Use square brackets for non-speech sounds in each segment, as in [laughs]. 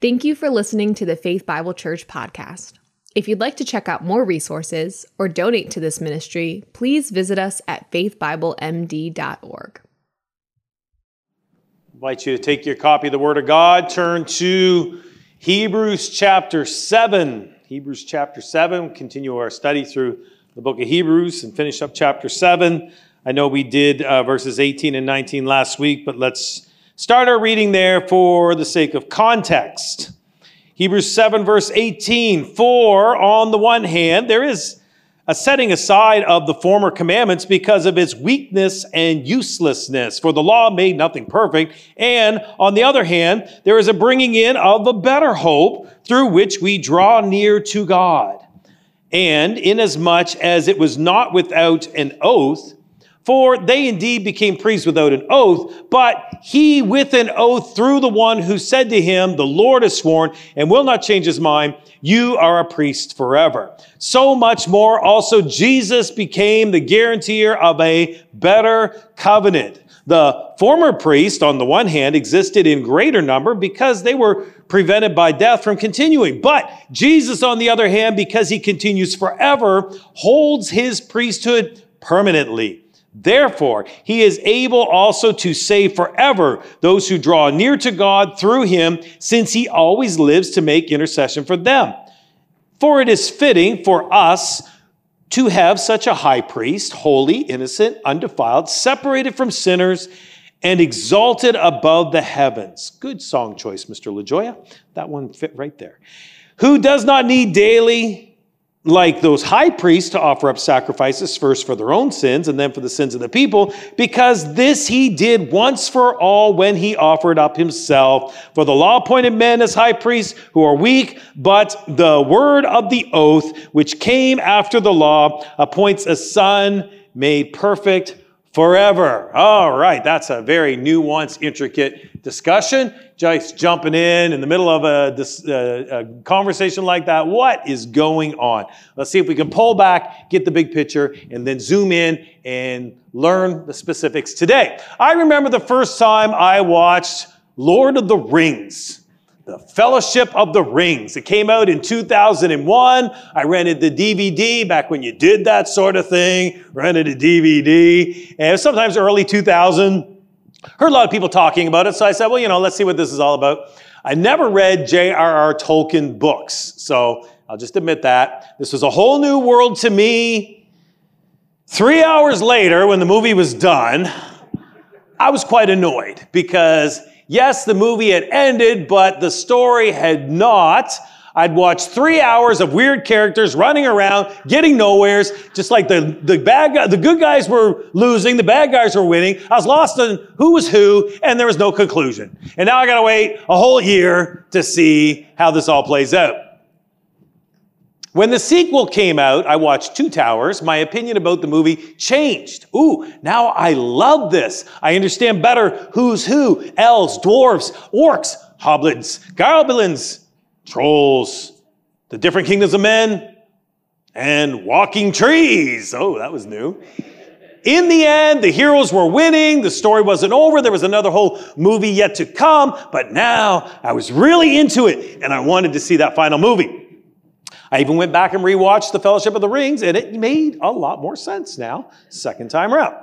Thank you for listening to the Faith Bible Church podcast. If you'd like to check out more resources or donate to this ministry, please visit us at faithbiblemd.org. I invite you to take your copy of the Word of God, turn to Hebrews chapter 7. Hebrews chapter 7, continue our study through the book of Hebrews and finish up chapter 7. I know we did uh, verses 18 and 19 last week, but let's Start our reading there for the sake of context. Hebrews 7, verse 18. For on the one hand, there is a setting aside of the former commandments because of its weakness and uselessness. For the law made nothing perfect. And on the other hand, there is a bringing in of a better hope through which we draw near to God. And inasmuch as it was not without an oath, for they indeed became priests without an oath, but he with an oath through the one who said to him, The Lord has sworn and will not change his mind, you are a priest forever. So much more also Jesus became the guarantor of a better covenant. The former priest, on the one hand, existed in greater number because they were prevented by death from continuing. But Jesus, on the other hand, because he continues forever, holds his priesthood permanently. Therefore, he is able also to save forever those who draw near to God through him, since he always lives to make intercession for them. For it is fitting for us to have such a high priest, holy, innocent, undefiled, separated from sinners, and exalted above the heavens. Good song choice, Mr. LaJoya. That one fit right there. Who does not need daily like those high priests to offer up sacrifices first for their own sins and then for the sins of the people, because this he did once for all when he offered up himself. For the law appointed men as high priests who are weak, but the word of the oath, which came after the law, appoints a son made perfect forever. All right, that's a very nuanced, intricate discussion. Just jumping in in the middle of a, uh, a, conversation like that. What is going on? Let's see if we can pull back, get the big picture, and then zoom in and learn the specifics today. I remember the first time I watched Lord of the Rings. The Fellowship of the Rings. It came out in 2001. I rented the DVD back when you did that sort of thing. Rented a DVD. And sometimes early 2000. Heard a lot of people talking about it. So I said, well, you know, let's see what this is all about. I never read J.R.R. Tolkien books. So I'll just admit that. This was a whole new world to me. Three hours later, when the movie was done, I was quite annoyed because Yes, the movie had ended, but the story had not. I'd watched three hours of weird characters running around, getting nowheres, just like the, the bad guy, the good guys were losing, the bad guys were winning. I was lost in who was who, and there was no conclusion. And now I gotta wait a whole year to see how this all plays out. When the sequel came out, I watched Two Towers. My opinion about the movie changed. Ooh, now I love this. I understand better who's who elves, dwarves, orcs, hoblins, goblins, trolls, the different kingdoms of men, and walking trees. Oh, that was new. In the end, the heroes were winning. The story wasn't over. There was another whole movie yet to come. But now I was really into it and I wanted to see that final movie. I even went back and rewatched The Fellowship of the Rings, and it made a lot more sense now, second time around.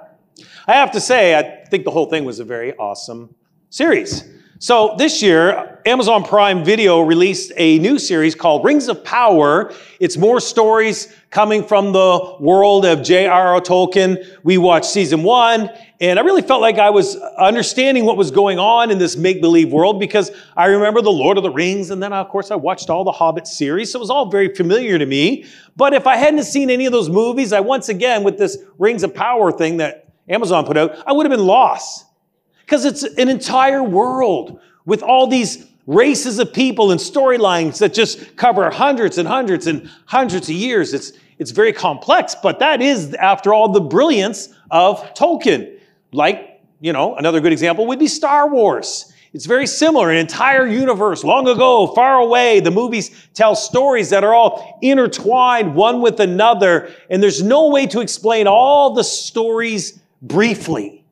I have to say, I think the whole thing was a very awesome series. So this year, Amazon Prime Video released a new series called Rings of Power. It's more stories coming from the world of J.R.R. Tolkien. We watched season one, and I really felt like I was understanding what was going on in this make-believe world because I remember the Lord of the Rings, and then of course I watched all the Hobbit series, so it was all very familiar to me. But if I hadn't seen any of those movies, I once again, with this Rings of Power thing that Amazon put out, I would have been lost. Because it's an entire world with all these races of people and storylines that just cover hundreds and hundreds and hundreds of years. It's, it's very complex, but that is, after all, the brilliance of Tolkien. Like, you know, another good example would be Star Wars. It's very similar, an entire universe, long ago, far away. The movies tell stories that are all intertwined one with another, and there's no way to explain all the stories briefly.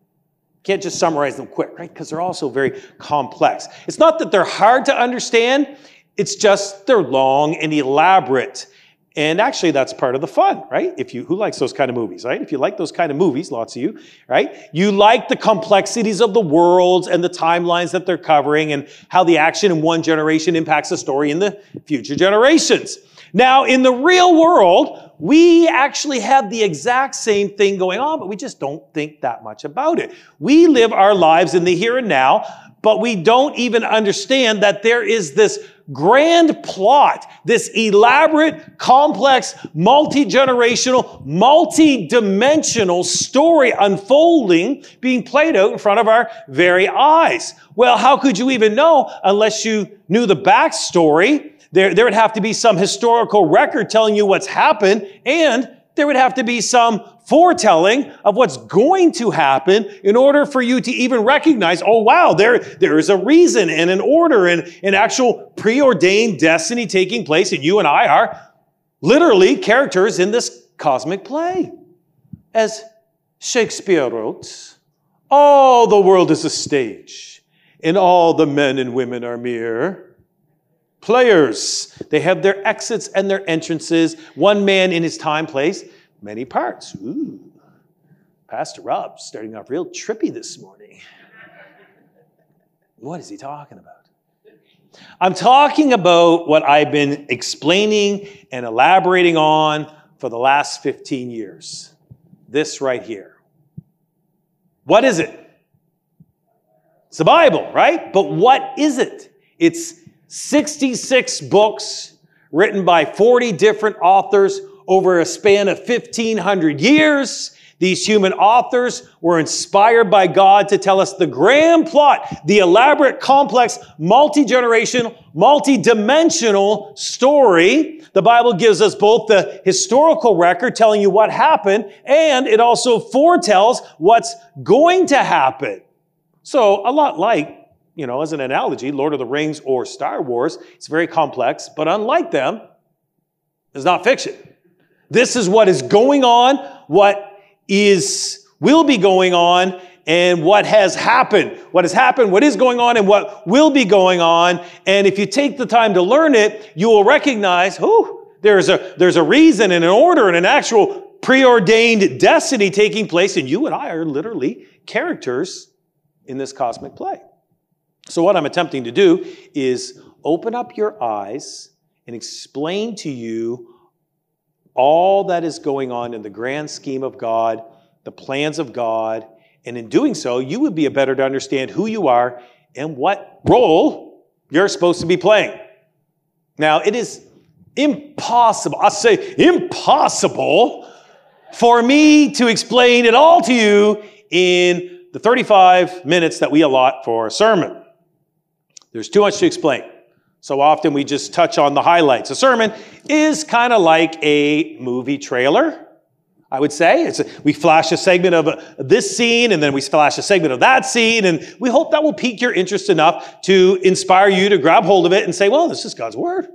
Can't just summarize them quick, right? Because they're also very complex. It's not that they're hard to understand, it's just they're long and elaborate. And actually, that's part of the fun, right? If you, who likes those kind of movies, right? If you like those kind of movies, lots of you, right? You like the complexities of the worlds and the timelines that they're covering and how the action in one generation impacts the story in the future generations. Now, in the real world, we actually have the exact same thing going on, but we just don't think that much about it. We live our lives in the here and now, but we don't even understand that there is this grand plot, this elaborate, complex, multi-generational, multi-dimensional story unfolding, being played out in front of our very eyes. Well, how could you even know unless you knew the backstory? There, there would have to be some historical record telling you what's happened, and there would have to be some foretelling of what's going to happen in order for you to even recognize, oh wow, there, there is a reason and an order and an actual preordained destiny taking place, and you and I are literally characters in this cosmic play. As Shakespeare wrote, all the world is a stage, and all the men and women are mere players. They have their exits and their entrances. One man in his time plays many parts. Ooh, Pastor Rob starting off real trippy this morning. What is he talking about? I'm talking about what I've been explaining and elaborating on for the last 15 years. This right here. What is it? It's the Bible, right? But what is it? It's 66 books written by 40 different authors over a span of 1500 years. These human authors were inspired by God to tell us the grand plot, the elaborate, complex, multi-generational, multi-dimensional story. The Bible gives us both the historical record telling you what happened, and it also foretells what's going to happen. So a lot like you know, as an analogy, Lord of the Rings or Star Wars, it's very complex, but unlike them, it's not fiction. This is what is going on, what is, will be going on, and what has happened. What has happened, what is going on, and what will be going on. And if you take the time to learn it, you will recognize, oh, there's a, there's a reason and an order and an actual preordained destiny taking place, and you and I are literally characters in this cosmic play. So, what I'm attempting to do is open up your eyes and explain to you all that is going on in the grand scheme of God, the plans of God, and in doing so, you would be better to understand who you are and what role you're supposed to be playing. Now, it is impossible, I say impossible, for me to explain it all to you in the 35 minutes that we allot for a sermon. There's too much to explain. So often we just touch on the highlights. A sermon is kind of like a movie trailer, I would say. It's a, we flash a segment of a, this scene and then we flash a segment of that scene, and we hope that will pique your interest enough to inspire you to grab hold of it and say, well, this is God's Word.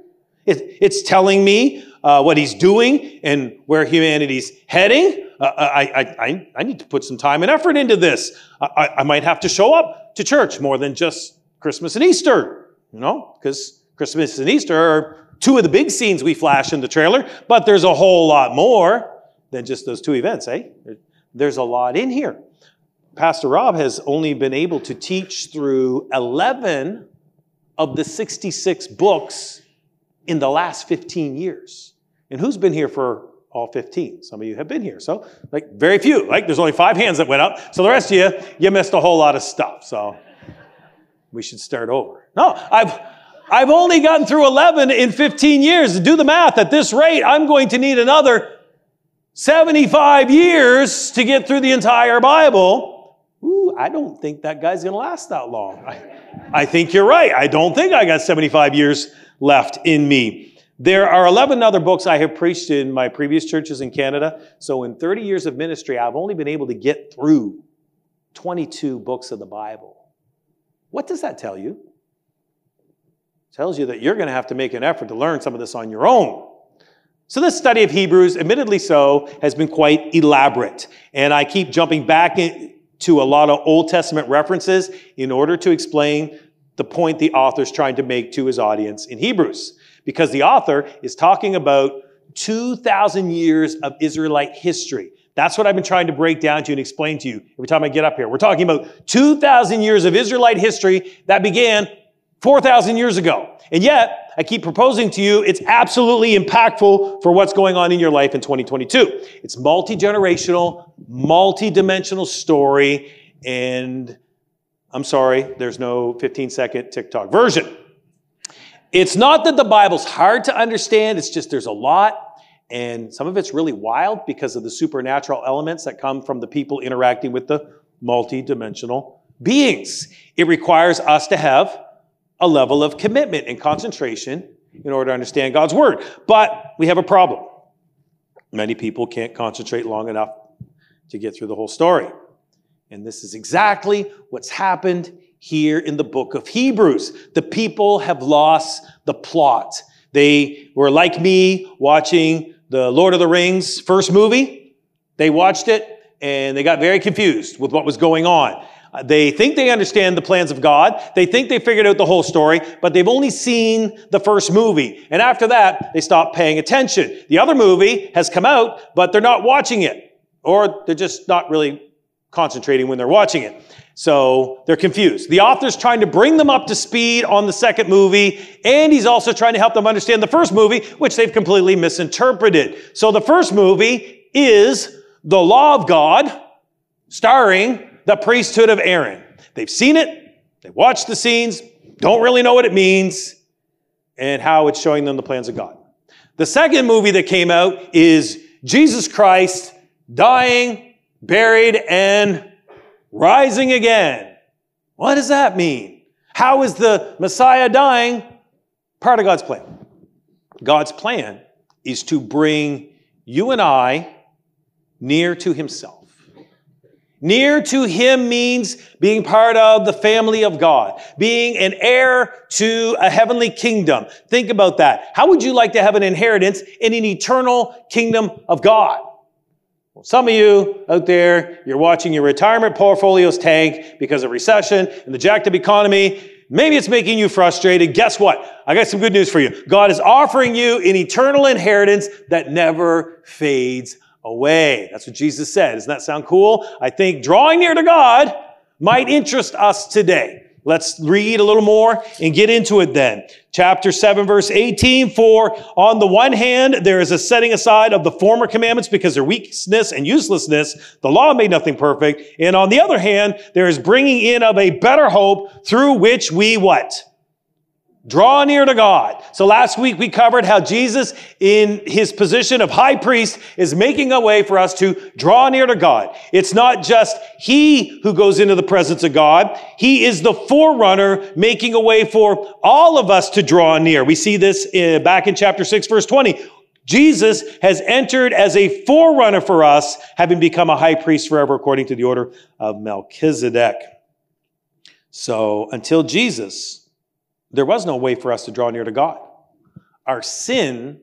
It, it's telling me uh, what He's doing and where humanity's heading. Uh, I, I, I, need to put some time and effort into this. I, I might have to show up to church more than just Christmas and Easter, you know, because Christmas and Easter are two of the big scenes we flash in the trailer, but there's a whole lot more than just those two events, eh? There's a lot in here. Pastor Rob has only been able to teach through 11 of the 66 books in the last 15 years. And who's been here for all 15? Some of you have been here. So, like, very few. Like, there's only five hands that went up. So the rest of you, you missed a whole lot of stuff. So, we should start over. No, I've, I've only gotten through 11 in 15 years. Do the math. At this rate, I'm going to need another 75 years to get through the entire Bible. Ooh, I don't think that guy's going to last that long. I, I think you're right. I don't think I got 75 years left in me. There are 11 other books I have preached in my previous churches in Canada. So in 30 years of ministry, I've only been able to get through 22 books of the Bible. What does that tell you? It tells you that you're going to have to make an effort to learn some of this on your own. So this study of Hebrews, admittedly so, has been quite elaborate. And I keep jumping back to a lot of Old Testament references in order to explain the point the author's trying to make to his audience in Hebrews. Because the author is talking about 2,000 years of Israelite history. That's what I've been trying to break down to and explain to you every time I get up here. We're talking about 2,000 years of Israelite history that began 4,000 years ago. And yet, I keep proposing to you, it's absolutely impactful for what's going on in your life in 2022. It's multi-generational, multi-dimensional story, and I'm sorry, there's no 15 second TikTok version. It's not that the Bible's hard to understand, it's just there's a lot and some of it's really wild because of the supernatural elements that come from the people interacting with the multi-dimensional beings. It requires us to have a level of commitment and concentration in order to understand God's word. But we have a problem. Many people can't concentrate long enough to get through the whole story. And this is exactly what's happened here in the book of Hebrews. The people have lost the plot. They were like me watching the Lord of the Rings first movie. They watched it and they got very confused with what was going on. Uh, they think they understand the plans of God. They think they figured out the whole story, but they've only seen the first movie. And after that, they stop paying attention. The other movie has come out, but they're not watching it. Or they're just not really concentrating when they're watching it. So they're confused. The author's trying to bring them up to speed on the second movie, and he's also trying to help them understand the first movie, which they've completely misinterpreted. So the first movie is the law of God, starring the priesthood of Aaron. They've seen it, they watched the scenes, don't really know what it means, and how it's showing them the plans of God. The second movie that came out is Jesus Christ dying, buried, and rising again. What does that mean? How is the Messiah dying part of God's plan? God's plan is to bring you and I near to Himself. Near to Him means being part of the family of God, being an heir to a heavenly kingdom. Think about that. How would you like to have an inheritance in an eternal kingdom of God? Well, some of you out there, you're watching your retirement portfolios tank because of recession and the jacked up economy. Maybe it's making you frustrated. Guess what? I got some good news for you. God is offering you an eternal inheritance that never fades away. That's what Jesus said. Doesn't that sound cool? I think drawing near to God might interest us today. Let's read a little more and get into it then. Chapter 7, verse 18. For on the one hand, there is a setting aside of the former commandments because their weakness and uselessness. The law made nothing perfect. And on the other hand, there is bringing in of a better hope through which we what? Draw near to God. So last week we covered how Jesus, in his position of high priest, is making a way for us to draw near to God. It's not just he who goes into the presence of God. He is the forerunner making a way for all of us to draw near. We see this in, back in chapter 6, verse 20. Jesus has entered as a forerunner for us, having become a high priest forever according to the order of Melchizedek. So until Jesus, there was no way for us to draw near to God. Our sin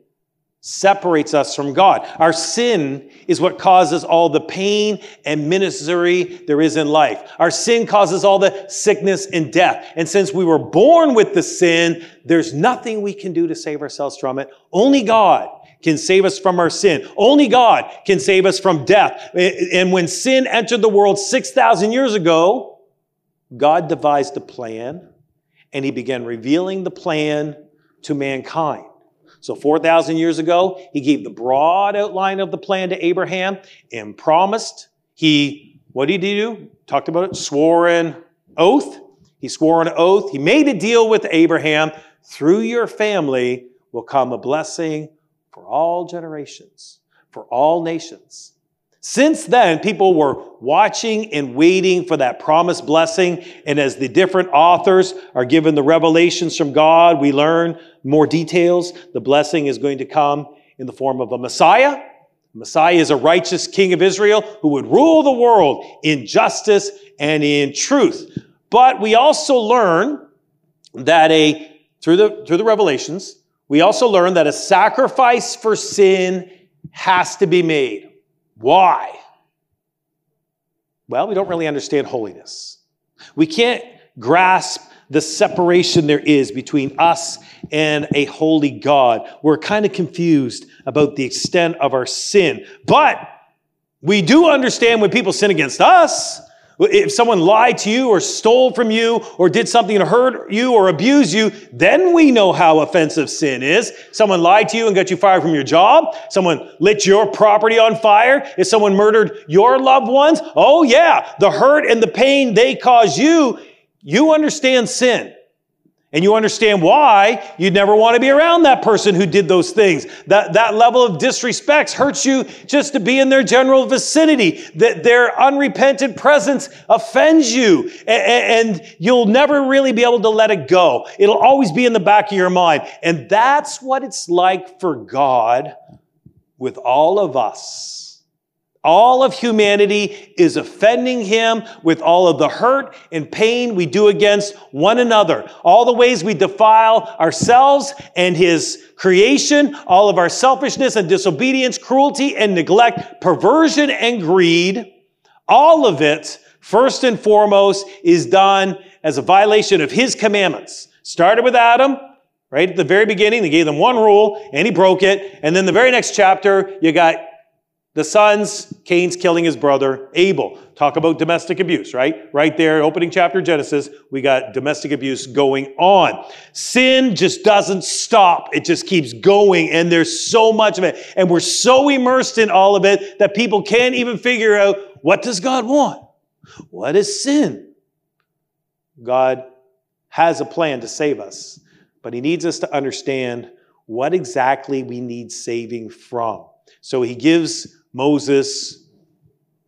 separates us from God. Our sin is what causes all the pain and misery there is in life. Our sin causes all the sickness and death. And since we were born with the sin, there's nothing we can do to save ourselves from it. Only God can save us from our sin. Only God can save us from death. And when sin entered the world 6,000 years ago, God devised a plan and he began revealing the plan to mankind. So 4,000 years ago, he gave the broad outline of the plan to Abraham and promised. He, what did he do? Talked about it, swore an oath. He swore an oath. He made a deal with Abraham. Through your family will come a blessing for all generations, for all nations. Since then, people were watching and waiting for that promised blessing. And as the different authors are given the revelations from God, we learn more details. The blessing is going to come in the form of a Messiah. Messiah is a righteous king of Israel who would rule the world in justice and in truth. But we also learn that a, through the, through the revelations, we also learn that a sacrifice for sin has to be made. Why? Well, we don't really understand holiness. We can't grasp the separation there is between us and a holy God. We're kind of confused about the extent of our sin. But we do understand when people sin against us. If someone lied to you or stole from you or did something to hurt you or abuse you, then we know how offensive sin is. Someone lied to you and got you fired from your job. Someone lit your property on fire. If someone murdered your loved ones, oh yeah, the hurt and the pain they cause you, you understand sin. And you understand why you'd never want to be around that person who did those things. That, that level of disrespect hurts you just to be in their general vicinity. That their unrepentant presence offends you. And, and you'll never really be able to let it go. It'll always be in the back of your mind. And that's what it's like for God with all of us. All of humanity is offending him with all of the hurt and pain we do against one another. All the ways we defile ourselves and his creation, all of our selfishness and disobedience, cruelty and neglect, perversion and greed. All of it, first and foremost, is done as a violation of his commandments. Started with Adam, right at the very beginning. They gave them one rule and he broke it. And then the very next chapter, you got the sons, Cain's killing his brother Abel. Talk about domestic abuse, right? Right there, opening chapter Genesis, we got domestic abuse going on. Sin just doesn't stop. It just keeps going, and there's so much of it. And we're so immersed in all of it that people can't even figure out what does God want? What is sin? God has a plan to save us, but he needs us to understand what exactly we need saving from. So he gives Moses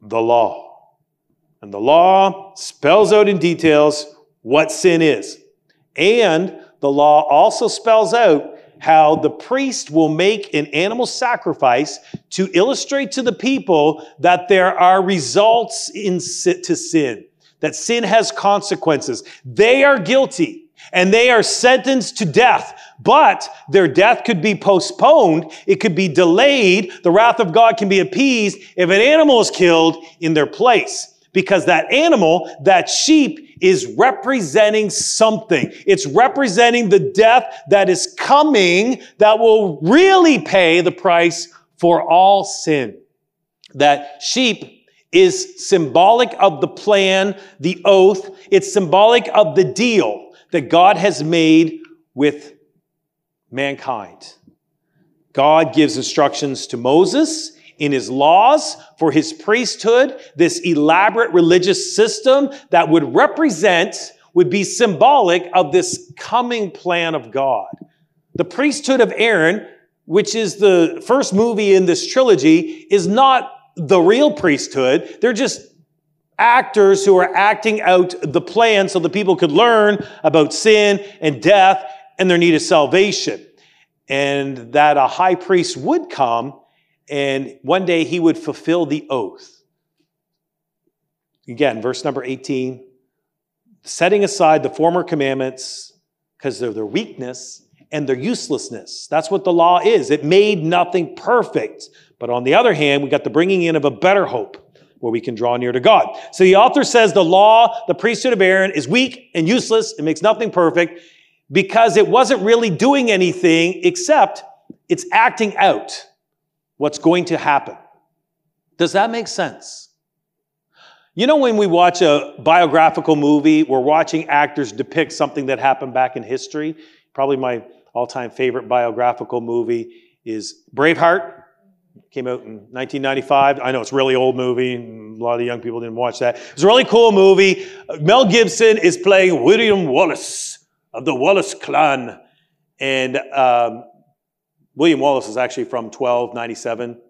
the law. And the law spells out in details what sin is. And the law also spells out how the priest will make an animal sacrifice to illustrate to the people that there are results in to sin, that sin has consequences. They are guilty and they are sentenced to death. But their death could be postponed. It could be delayed. The wrath of God can be appeased if an animal is killed in their place. Because that animal, that sheep, is representing something. It's representing the death that is coming that will really pay the price for all sin. That sheep is symbolic of the plan, the oath. It's symbolic of the deal that God has made with mankind. God gives instructions to Moses in his laws for his priesthood, this elaborate religious system that would represent, would be symbolic of this coming plan of God. The priesthood of Aaron, which is the first movie in this trilogy, is not the real priesthood. They're just actors who are acting out the plan so the people could learn about sin and death and their need of salvation. And that a high priest would come and one day he would fulfill the oath. Again, verse number 18 setting aside the former commandments because of their weakness and their uselessness. That's what the law is. It made nothing perfect. But on the other hand, we got the bringing in of a better hope where we can draw near to God. So the author says the law, the priesthood of Aaron, is weak and useless. It makes nothing perfect because it wasn't really doing anything except it's acting out what's going to happen. Does that make sense? You know, when we watch a biographical movie, we're watching actors depict something that happened back in history. Probably my all time favorite biographical movie is Braveheart. Came out in 1995. I know it's a really old movie. A lot of the young people didn't watch that. It's a really cool movie. Mel Gibson is playing William Wallace of the Wallace clan. And um, William Wallace is actually from 1297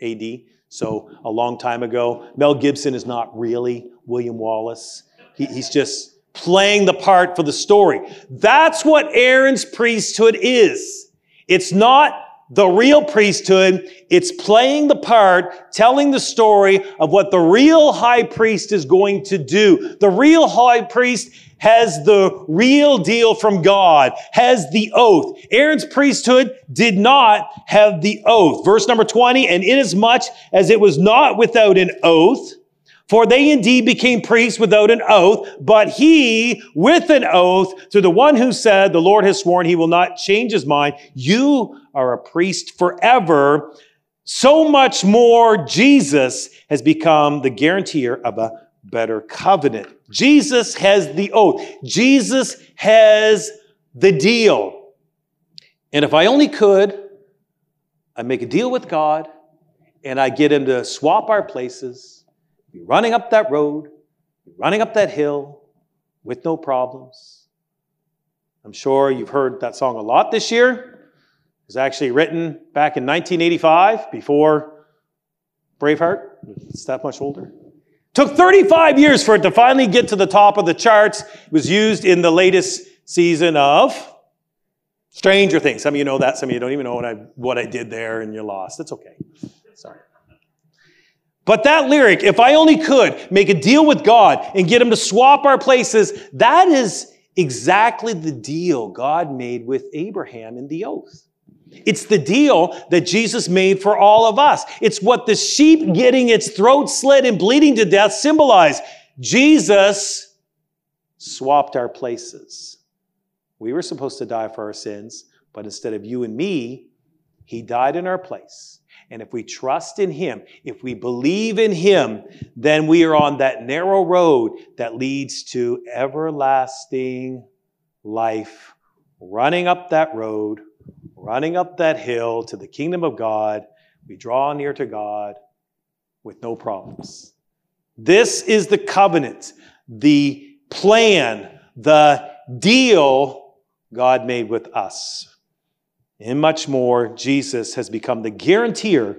AD, so a long time ago. Mel Gibson is not really William Wallace. He, he's just playing the part for the story. That's what Aaron's priesthood is. It's not the real priesthood. It's playing the part, telling the story of what the real high priest is going to do. The real high priest has the real deal from God, has the oath. Aaron's priesthood did not have the oath. Verse number 20, and inasmuch as it was not without an oath, For they indeed became priests without an oath, but he with an oath through the one who said, the Lord has sworn he will not change his mind. You are a priest forever. So much more Jesus has become the guarantor of a better covenant. Jesus has the oath. Jesus has the deal. And if I only could, I'd make a deal with God and I get him to swap our places be running up that road, running up that hill with no problems. I'm sure you've heard that song a lot this year. It was actually written back in 1985 before Braveheart. It's that much older. Took 35 years for it to finally get to the top of the charts. It was used in the latest season of Stranger Things. Some of you know that, some of you don't even know what I, what I did there, and you're lost. It's okay. Sorry. But that lyric, if I only could make a deal with God and get him to swap our places, that is exactly the deal God made with Abraham in the oath. It's the deal that Jesus made for all of us. It's what the sheep getting its throat slit and bleeding to death symbolize. Jesus swapped our places. We were supposed to die for our sins, but instead of you and me, he died in our place. And if we trust in Him, if we believe in Him, then we are on that narrow road that leads to everlasting life, running up that road, running up that hill to the kingdom of God. We draw near to God with no problems. This is the covenant, the plan, the deal God made with us. And much more, Jesus has become the guarantor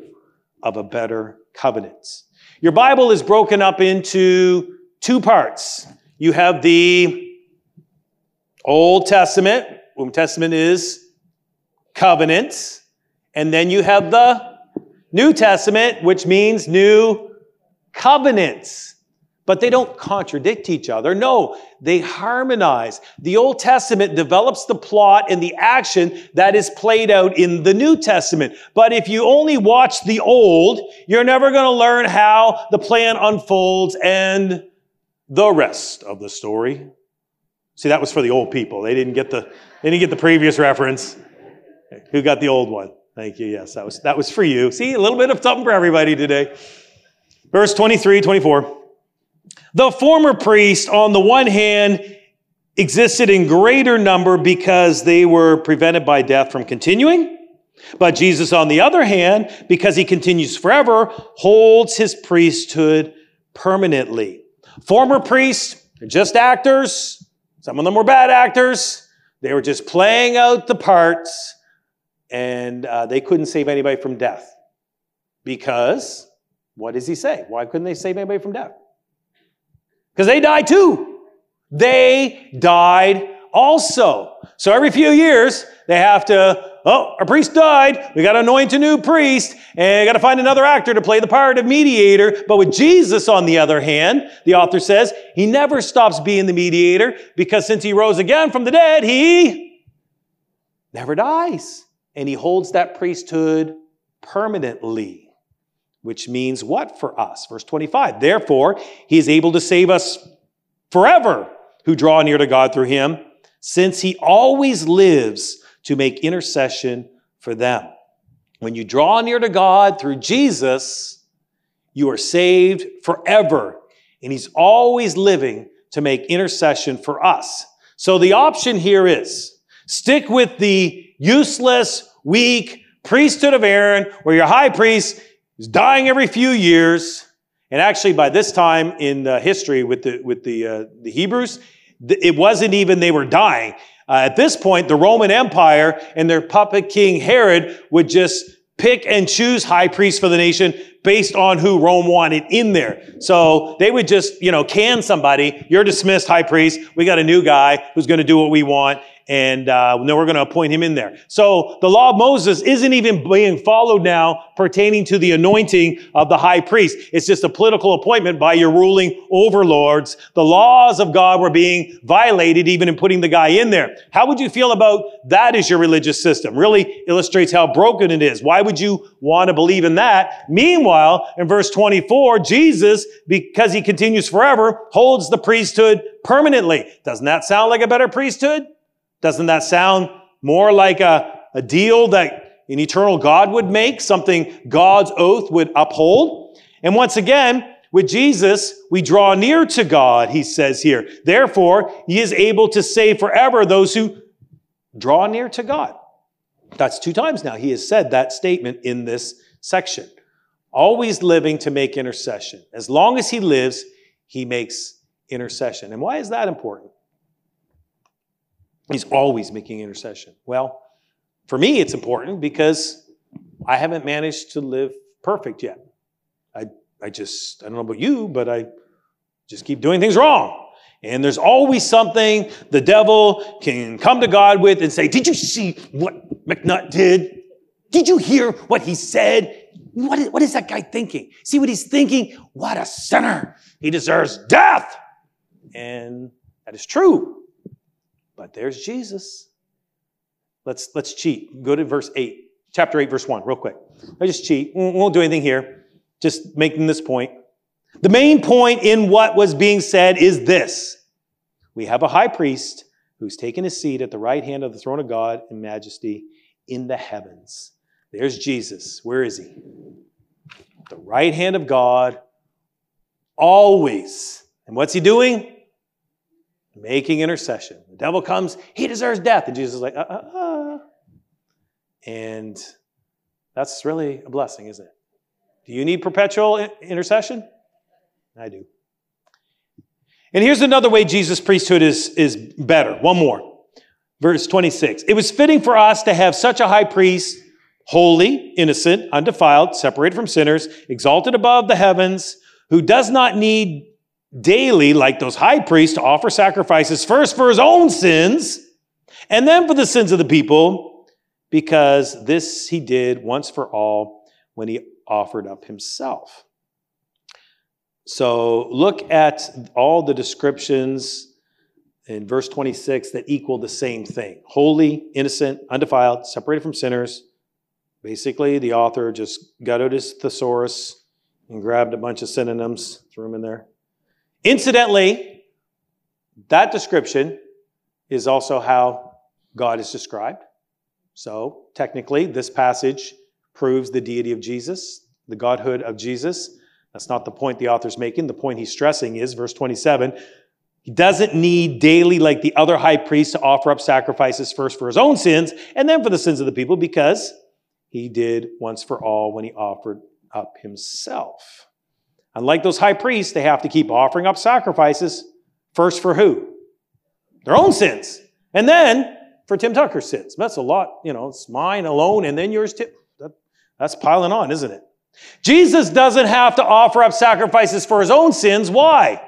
of a better covenant. Your Bible is broken up into two parts. You have the Old Testament, Old Testament is covenants, and then you have the New Testament, which means new covenants but they don't contradict each other. No, they harmonize. The Old Testament develops the plot and the action that is played out in the New Testament. But if you only watch the Old, you're never going to learn how the plan unfolds and the rest of the story. See, that was for the old people. They didn't get the, they didn't get the previous reference. Who got the old one? Thank you. Yes, that was, that was for you. See, a little bit of something for everybody today. Verse 23, 24. The former priest, on the one hand, existed in greater number because they were prevented by death from continuing. But Jesus, on the other hand, because he continues forever, holds his priesthood permanently. Former priests, they're just actors. Some of them were bad actors. They were just playing out the parts, and uh, they couldn't save anybody from death. Because, what does he say? Why couldn't they save anybody from death? Because they died too. They died also. So every few years, they have to, oh, our priest died. We got to anoint a new priest and got to find another actor to play the part of mediator. But with Jesus, on the other hand, the author says, he never stops being the mediator because since he rose again from the dead, he never dies. And he holds that priesthood permanently which means what for us? Verse 25. Therefore, he is able to save us forever who draw near to God through him, since he always lives to make intercession for them. When you draw near to God through Jesus, you are saved forever. And he's always living to make intercession for us. So the option here is stick with the useless, weak priesthood of Aaron, where your high priest is dying every few years. And actually, by this time in the history with the, with the, uh, the Hebrews, it wasn't even they were dying. Uh, at this point, the Roman Empire and their puppet king Herod would just pick and choose high priests for the nation based on who Rome wanted in there. So they would just, you know, can somebody, you're dismissed high priest, we got a new guy who's going to do what we want. And uh, then we're going to appoint him in there. So the law of Moses isn't even being followed now pertaining to the anointing of the high priest. It's just a political appointment by your ruling overlords. The laws of God were being violated even in putting the guy in there. How would you feel about that as your religious system? Really illustrates how broken it is. Why would you want to believe in that? Meanwhile, in verse 24, Jesus, because he continues forever, holds the priesthood permanently. Doesn't that sound like a better priesthood? Doesn't that sound more like a, a deal that an eternal God would make, something God's oath would uphold? And once again, with Jesus, we draw near to God, he says here. Therefore, he is able to save forever those who draw near to God. That's two times now he has said that statement in this section. Always living to make intercession. As long as he lives, he makes intercession. And why is that important? He's always making intercession. Well, for me, it's important because I haven't managed to live perfect yet. I, I just, I don't know about you, but I just keep doing things wrong. And there's always something the devil can come to God with and say, Did you see what McNutt did? Did you hear what he said? What is, what is that guy thinking? See what he's thinking? What a sinner. He deserves death. And that is true. But there's Jesus. Let's, let's cheat. Go to verse 8, chapter 8, verse 1, real quick. I just cheat. We won't do anything here. Just making this point. The main point in what was being said is this. We have a high priest who's taken his seat at the right hand of the throne of God in majesty in the heavens. There's Jesus. Where is he? The right hand of God, always. And what's he doing? Making intercession. The devil comes, he deserves death. And Jesus is like, uh, uh, uh. And that's really a blessing, isn't it? Do you need perpetual intercession? I do. And here's another way Jesus' priesthood is, is better. One more. Verse 26. It was fitting for us to have such a high priest holy, innocent, undefiled, separated from sinners, exalted above the heavens, who does not need daily, like those high priests, to offer sacrifices first for his own sins and then for the sins of the people, because this he did once for all when he offered up himself. So look at all the descriptions in verse 26 that equal the same thing holy, innocent, undefiled, separated from sinners, Basically, the author just gutted his thesaurus and grabbed a bunch of synonyms, threw them in there. Incidentally, that description is also how God is described. So, technically, this passage proves the deity of Jesus, the godhood of Jesus. That's not the point the author's making. The point he's stressing is, verse 27, he doesn't need daily, like the other high priests, to offer up sacrifices first for his own sins and then for the sins of the people because he did once for all when he offered up himself. Unlike those high priests, they have to keep offering up sacrifices first for who? Their own sins. And then for Tim Tucker's sins. That's a lot, you know, it's mine alone and then yours too. That, that's piling on, isn't it? Jesus doesn't have to offer up sacrifices for his own sins. Why?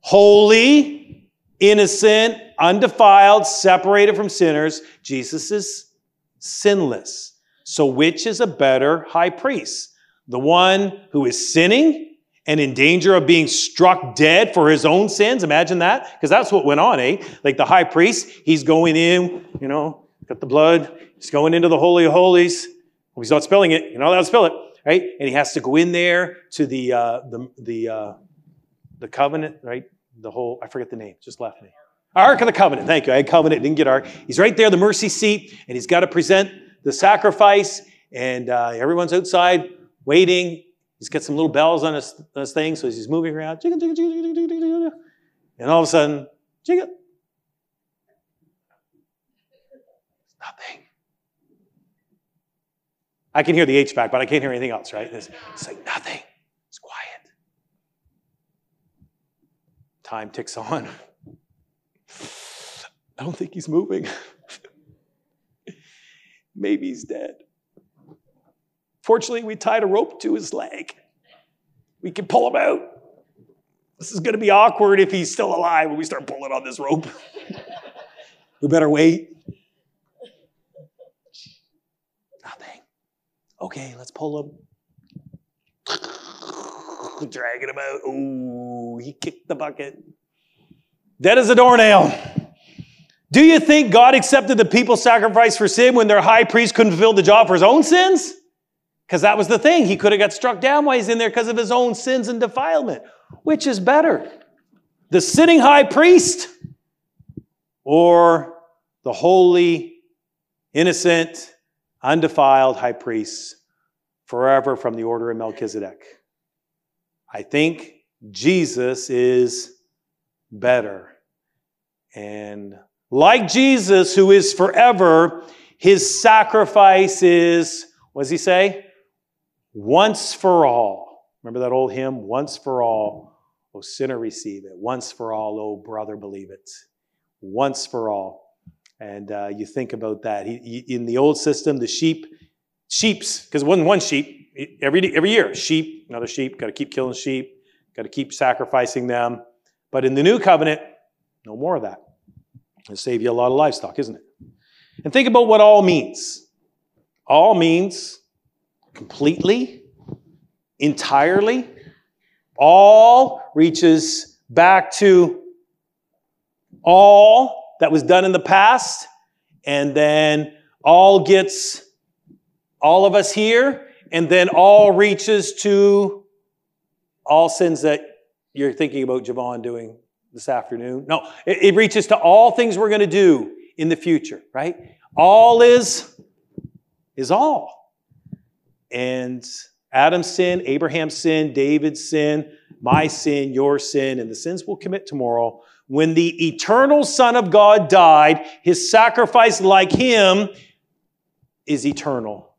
Holy, innocent, undefiled, separated from sinners. Jesus is sinless. So, which is a better high priest? The one who is sinning and in danger of being struck dead for his own sins? Imagine that. Because that's what went on, eh? Like the high priest, he's going in, you know, got the blood, he's going into the Holy of Holies. Well, he's not spilling it. You're not allowed to spill it, right? And he has to go in there to the, uh, the, the, uh, the covenant, right? The whole, I forget the name, just left me. Ark of the Covenant. Thank you. I had covenant, didn't get Ark. He's right there, the mercy seat, and he's got to present the sacrifice, and uh, everyone's outside waiting. He's got some little bells on his, on his thing, so he's moving around. And all of a sudden. Nothing. I can hear the HVAC, but I can't hear anything else, right? It's, it's like nothing. It's quiet. Time ticks on. [sighs] I don't think he's moving. [laughs] Maybe he's dead. Fortunately, we tied a rope to his leg. We can pull him out. This is going to be awkward if he's still alive when we start pulling on this rope. [laughs] we better wait. Nothing. Okay, let's pull him. [laughs] Dragging him out. Ooh, he kicked the bucket. Dead as a doornail. Do you think God accepted the people's sacrifice for sin when their high priest couldn't fulfill the job for his own sins? Because that was the thing. He could have got struck down while he's in there because of his own sins and defilement. Which is better? The sitting high priest or the holy, innocent, undefiled high priest forever from the order of Melchizedek? I think Jesus is better. And like Jesus, who is forever, his sacrifice is, what does he say? Once for all. Remember that old hymn? Once for all. O sinner, receive it. Once for all, O brother, believe it. Once for all. And uh, you think about that. He, he, in the old system, the sheep, sheep's, because it wasn't one sheep, every, every year, sheep, another sheep, got to keep killing sheep, got to keep sacrificing them. But in the new covenant, no more of that. It'll save you a lot of livestock, isn't it? And think about what all means. All means completely, entirely. All reaches back to all that was done in the past, and then all gets all of us here, and then all reaches to all sins that you're thinking about Javon doing this afternoon. No, it, it reaches to all things we're going to do in the future, right? All is, is all. And Adam's sin, Abraham's sin, David's sin, my sin, your sin, and the sins we'll commit tomorrow. When the eternal Son of God died, his sacrifice, like him, is eternal.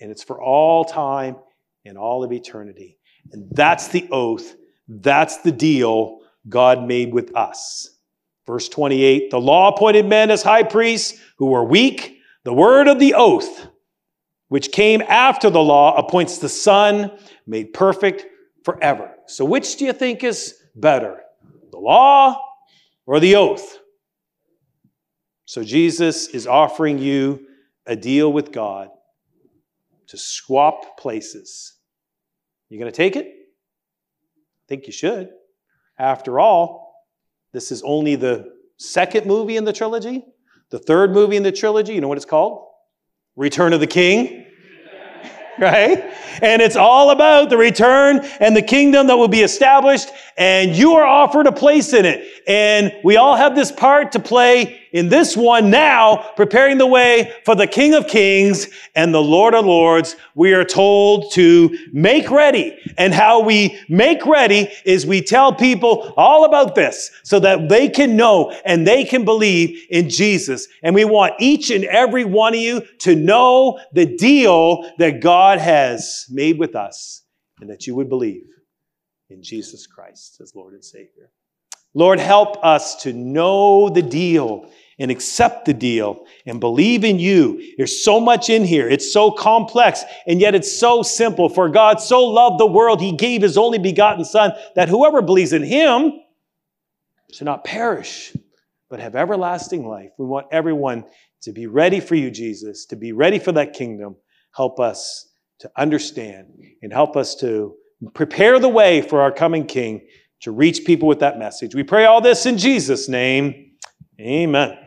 And it's for all time and all of eternity. And that's the oath, that's the deal God made with us. Verse 28 The law appointed men as high priests who were weak. The word of the oath, which came after the law, appoints the Son made perfect forever. So, which do you think is better, the law or the oath? So, Jesus is offering you a deal with God to swap places. You going to take it? I think you should. After all, this is only the second movie in the trilogy. The third movie in the trilogy, you know what it's called? Return of the King. [laughs] right? And it's all about the return and the kingdom that will be established, and you are offered a place in it. And we all have this part to play in this one now, preparing the way for the King of Kings and the Lord of Lords. We are told to make ready. And how we make ready is we tell people all about this so that they can know and they can believe in Jesus. And we want each and every one of you to know the deal that God has made with us and that you would believe in Jesus Christ as Lord and Savior. Lord, help us to know the deal and accept the deal and believe in you. There's so much in here. It's so complex, and yet it's so simple. For God so loved the world, he gave his only begotten Son, that whoever believes in him should not perish, but have everlasting life. We want everyone to be ready for you, Jesus, to be ready for that kingdom. Help us to understand and help us to prepare the way for our coming King to reach people with that message. We pray all this in Jesus' name. Amen.